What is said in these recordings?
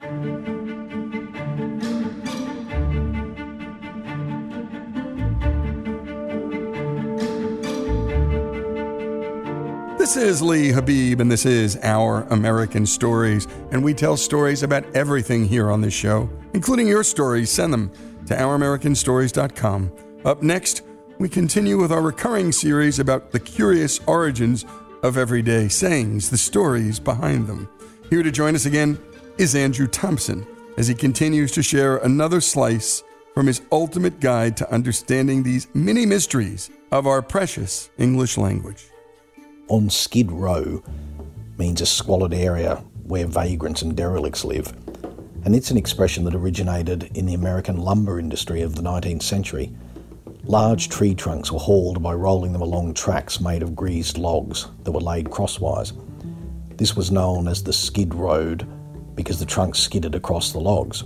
This is Lee Habib, and this is Our American Stories. And we tell stories about everything here on this show, including your stories. Send them to OurAmericanStories.com. Up next, we continue with our recurring series about the curious origins of everyday sayings, the stories behind them. Here to join us again is Andrew Thompson as he continues to share another slice from his ultimate guide to understanding these many mysteries of our precious English language on Skid Row means a squalid area where vagrants and derelicts live. And it's an expression that originated in the American lumber industry of the 19th century. Large tree trunks were hauled by rolling them along tracks made of greased logs that were laid crosswise. This was known as the skid road because the trunks skidded across the logs.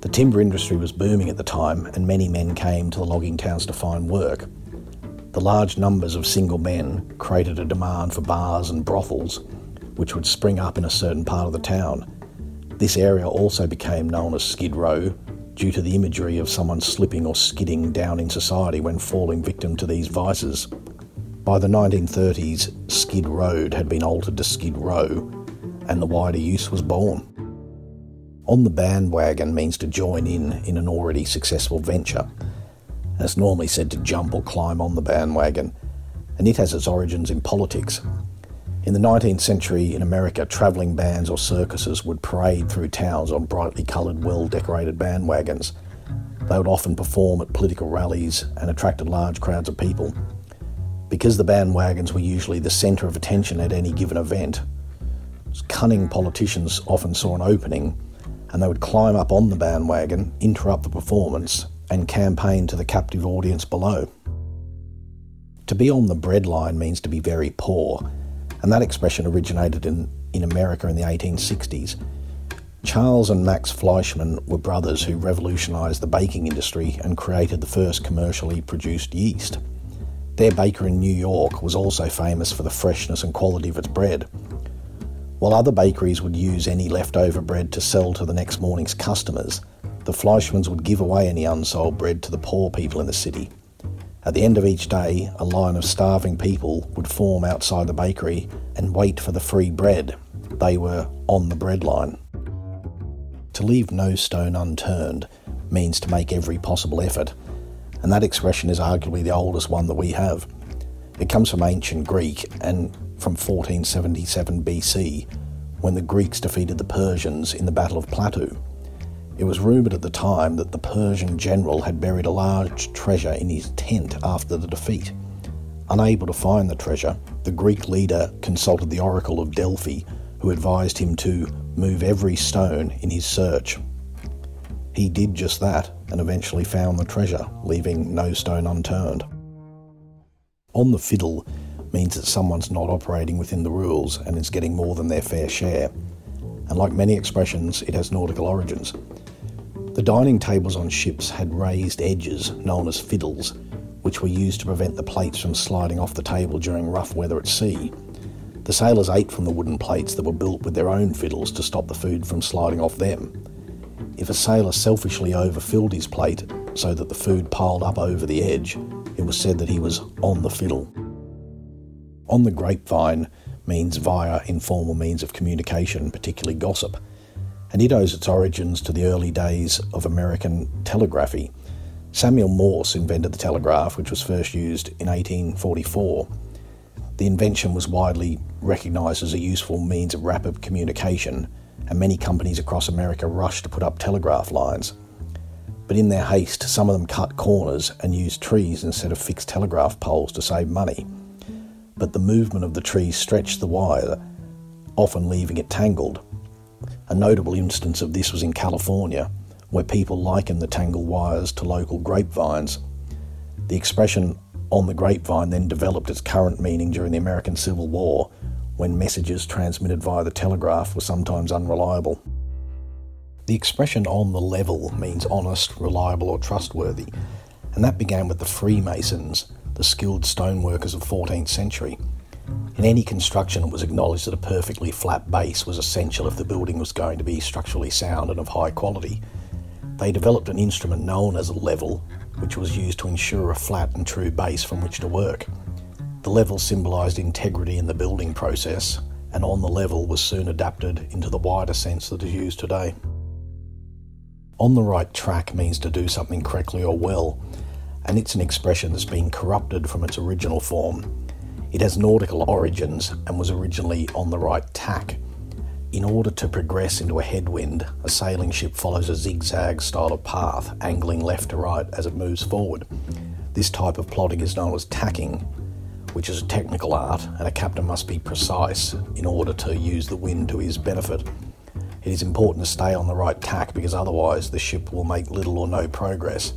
The timber industry was booming at the time, and many men came to the logging towns to find work. The large numbers of single men created a demand for bars and brothels, which would spring up in a certain part of the town. This area also became known as Skid Row due to the imagery of someone slipping or skidding down in society when falling victim to these vices. By the 1930s, Skid Road had been altered to Skid Row, and the wider use was born. On the bandwagon means to join in in an already successful venture it's normally said to jump or climb on the bandwagon, and it has its origins in politics. In the 19th century in America, travelling bands or circuses would parade through towns on brightly coloured, well decorated bandwagons. They would often perform at political rallies and attracted large crowds of people. Because the bandwagons were usually the centre of attention at any given event, cunning politicians often saw an opening and they would climb up on the bandwagon, interrupt the performance, and campaign to the captive audience below. To be on the breadline means to be very poor, and that expression originated in, in America in the 1860s. Charles and Max Fleischmann were brothers who revolutionised the baking industry and created the first commercially produced yeast. Their baker in New York was also famous for the freshness and quality of its bread. While other bakeries would use any leftover bread to sell to the next morning's customers, the Fleischmanns would give away any unsold bread to the poor people in the city. At the end of each day, a line of starving people would form outside the bakery and wait for the free bread. They were on the bread line. To leave no stone unturned means to make every possible effort, and that expression is arguably the oldest one that we have. It comes from ancient Greek and from 1477 BC, when the Greeks defeated the Persians in the Battle of Plataea. It was rumoured at the time that the Persian general had buried a large treasure in his tent after the defeat. Unable to find the treasure, the Greek leader consulted the oracle of Delphi, who advised him to move every stone in his search. He did just that and eventually found the treasure, leaving no stone unturned. On the fiddle means that someone's not operating within the rules and is getting more than their fair share. And like many expressions, it has nautical origins. The dining tables on ships had raised edges known as fiddles, which were used to prevent the plates from sliding off the table during rough weather at sea. The sailors ate from the wooden plates that were built with their own fiddles to stop the food from sliding off them. If a sailor selfishly overfilled his plate so that the food piled up over the edge, it was said that he was on the fiddle. On the grapevine means via informal means of communication, particularly gossip, and it owes its origins to the early days of American telegraphy. Samuel Morse invented the telegraph, which was first used in 1844. The invention was widely recognised as a useful means of rapid communication and many companies across America rushed to put up telegraph lines. But in their haste, some of them cut corners and used trees instead of fixed telegraph poles to save money. But the movement of the trees stretched the wire, often leaving it tangled. A notable instance of this was in California, where people likened the tangled wires to local grapevines. The expression on the grapevine then developed its current meaning during the American Civil War when messages transmitted via the telegraph were sometimes unreliable. The expression on the level means honest, reliable, or trustworthy, and that began with the Freemasons, the skilled stoneworkers of 14th century. In any construction, it was acknowledged that a perfectly flat base was essential if the building was going to be structurally sound and of high quality. They developed an instrument known as a level, which was used to ensure a flat and true base from which to work. The level symbolised integrity in the building process, and on the level was soon adapted into the wider sense that is used today. On the right track means to do something correctly or well, and it's an expression that's been corrupted from its original form. It has nautical origins and was originally on the right tack. In order to progress into a headwind, a sailing ship follows a zigzag style of path, angling left to right as it moves forward. This type of plotting is known as tacking, which is a technical art, and a captain must be precise in order to use the wind to his benefit. It is important to stay on the right tack because otherwise the ship will make little or no progress,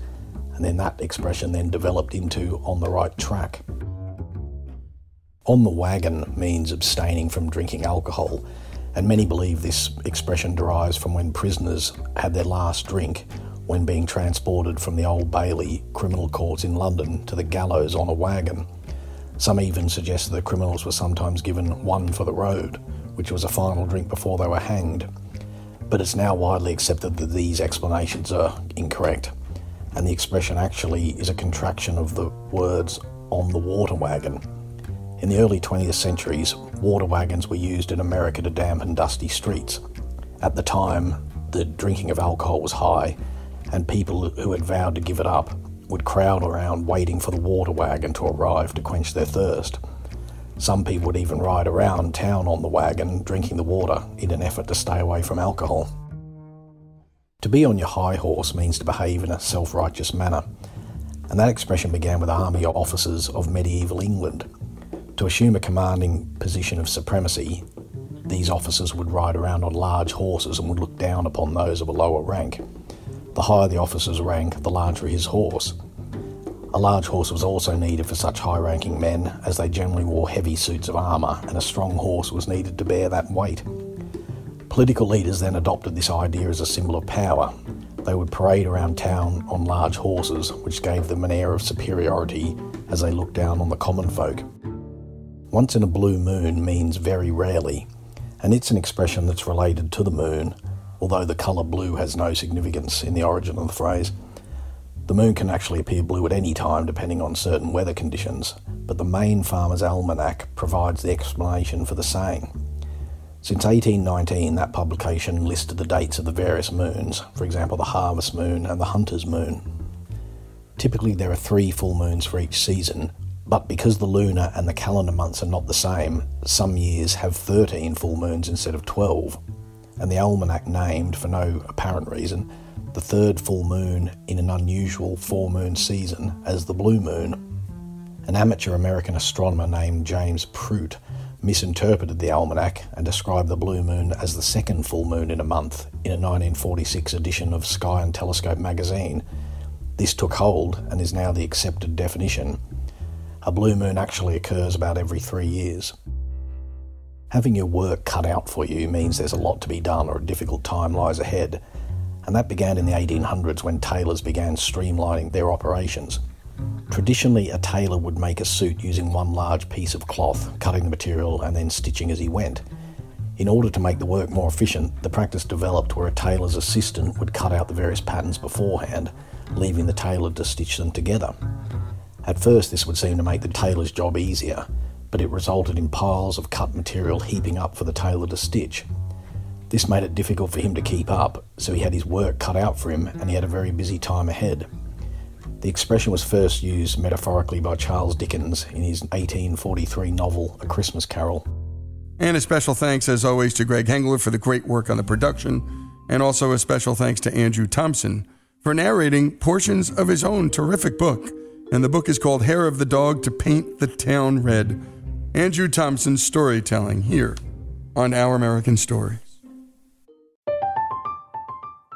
and then that expression then developed into on the right track. On the wagon means abstaining from drinking alcohol, and many believe this expression derives from when prisoners had their last drink when being transported from the Old Bailey criminal courts in London to the gallows on a wagon. Some even suggest that criminals were sometimes given one for the road, which was a final drink before they were hanged. But it's now widely accepted that these explanations are incorrect, and the expression actually is a contraction of the words on the water wagon. In the early 20th centuries, water wagons were used in America to dampen dusty streets. At the time, the drinking of alcohol was high, and people who had vowed to give it up would crowd around waiting for the water wagon to arrive to quench their thirst. Some people would even ride around town on the wagon drinking the water in an effort to stay away from alcohol. To be on your high horse means to behave in a self righteous manner, and that expression began with army officers of medieval England. To assume a commanding position of supremacy, these officers would ride around on large horses and would look down upon those of a lower rank. The higher the officer's rank, the larger his horse. A large horse was also needed for such high ranking men, as they generally wore heavy suits of armour, and a strong horse was needed to bear that weight. Political leaders then adopted this idea as a symbol of power. They would parade around town on large horses, which gave them an air of superiority as they looked down on the common folk. Once in a blue moon means very rarely, and it's an expression that's related to the moon, although the colour blue has no significance in the origin of the phrase. The moon can actually appear blue at any time depending on certain weather conditions, but the Maine Farmer's Almanac provides the explanation for the saying. Since 1819, that publication listed the dates of the various moons, for example, the harvest moon and the hunter's moon. Typically, there are three full moons for each season, but because the lunar and the calendar months are not the same, some years have 13 full moons instead of 12, and the almanac named, for no apparent reason, the third full moon in an unusual four moon season as the blue moon. An amateur American astronomer named James Pruett misinterpreted the almanac and described the blue moon as the second full moon in a month in a 1946 edition of Sky and Telescope magazine. This took hold and is now the accepted definition. A blue moon actually occurs about every three years. Having your work cut out for you means there's a lot to be done or a difficult time lies ahead and that began in the 1800s when tailors began streamlining their operations. Traditionally, a tailor would make a suit using one large piece of cloth, cutting the material and then stitching as he went. In order to make the work more efficient, the practice developed where a tailor's assistant would cut out the various patterns beforehand, leaving the tailor to stitch them together. At first, this would seem to make the tailor's job easier, but it resulted in piles of cut material heaping up for the tailor to stitch. This made it difficult for him to keep up, so he had his work cut out for him and he had a very busy time ahead. The expression was first used metaphorically by Charles Dickens in his 1843 novel A Christmas Carol. And a special thanks, as always, to Greg Hengler for the great work on the production, and also a special thanks to Andrew Thompson for narrating portions of his own terrific book. And the book is called Hair of the Dog to Paint the Town Red. Andrew Thompson's storytelling here on Our American Story.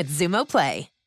with Xumo Play.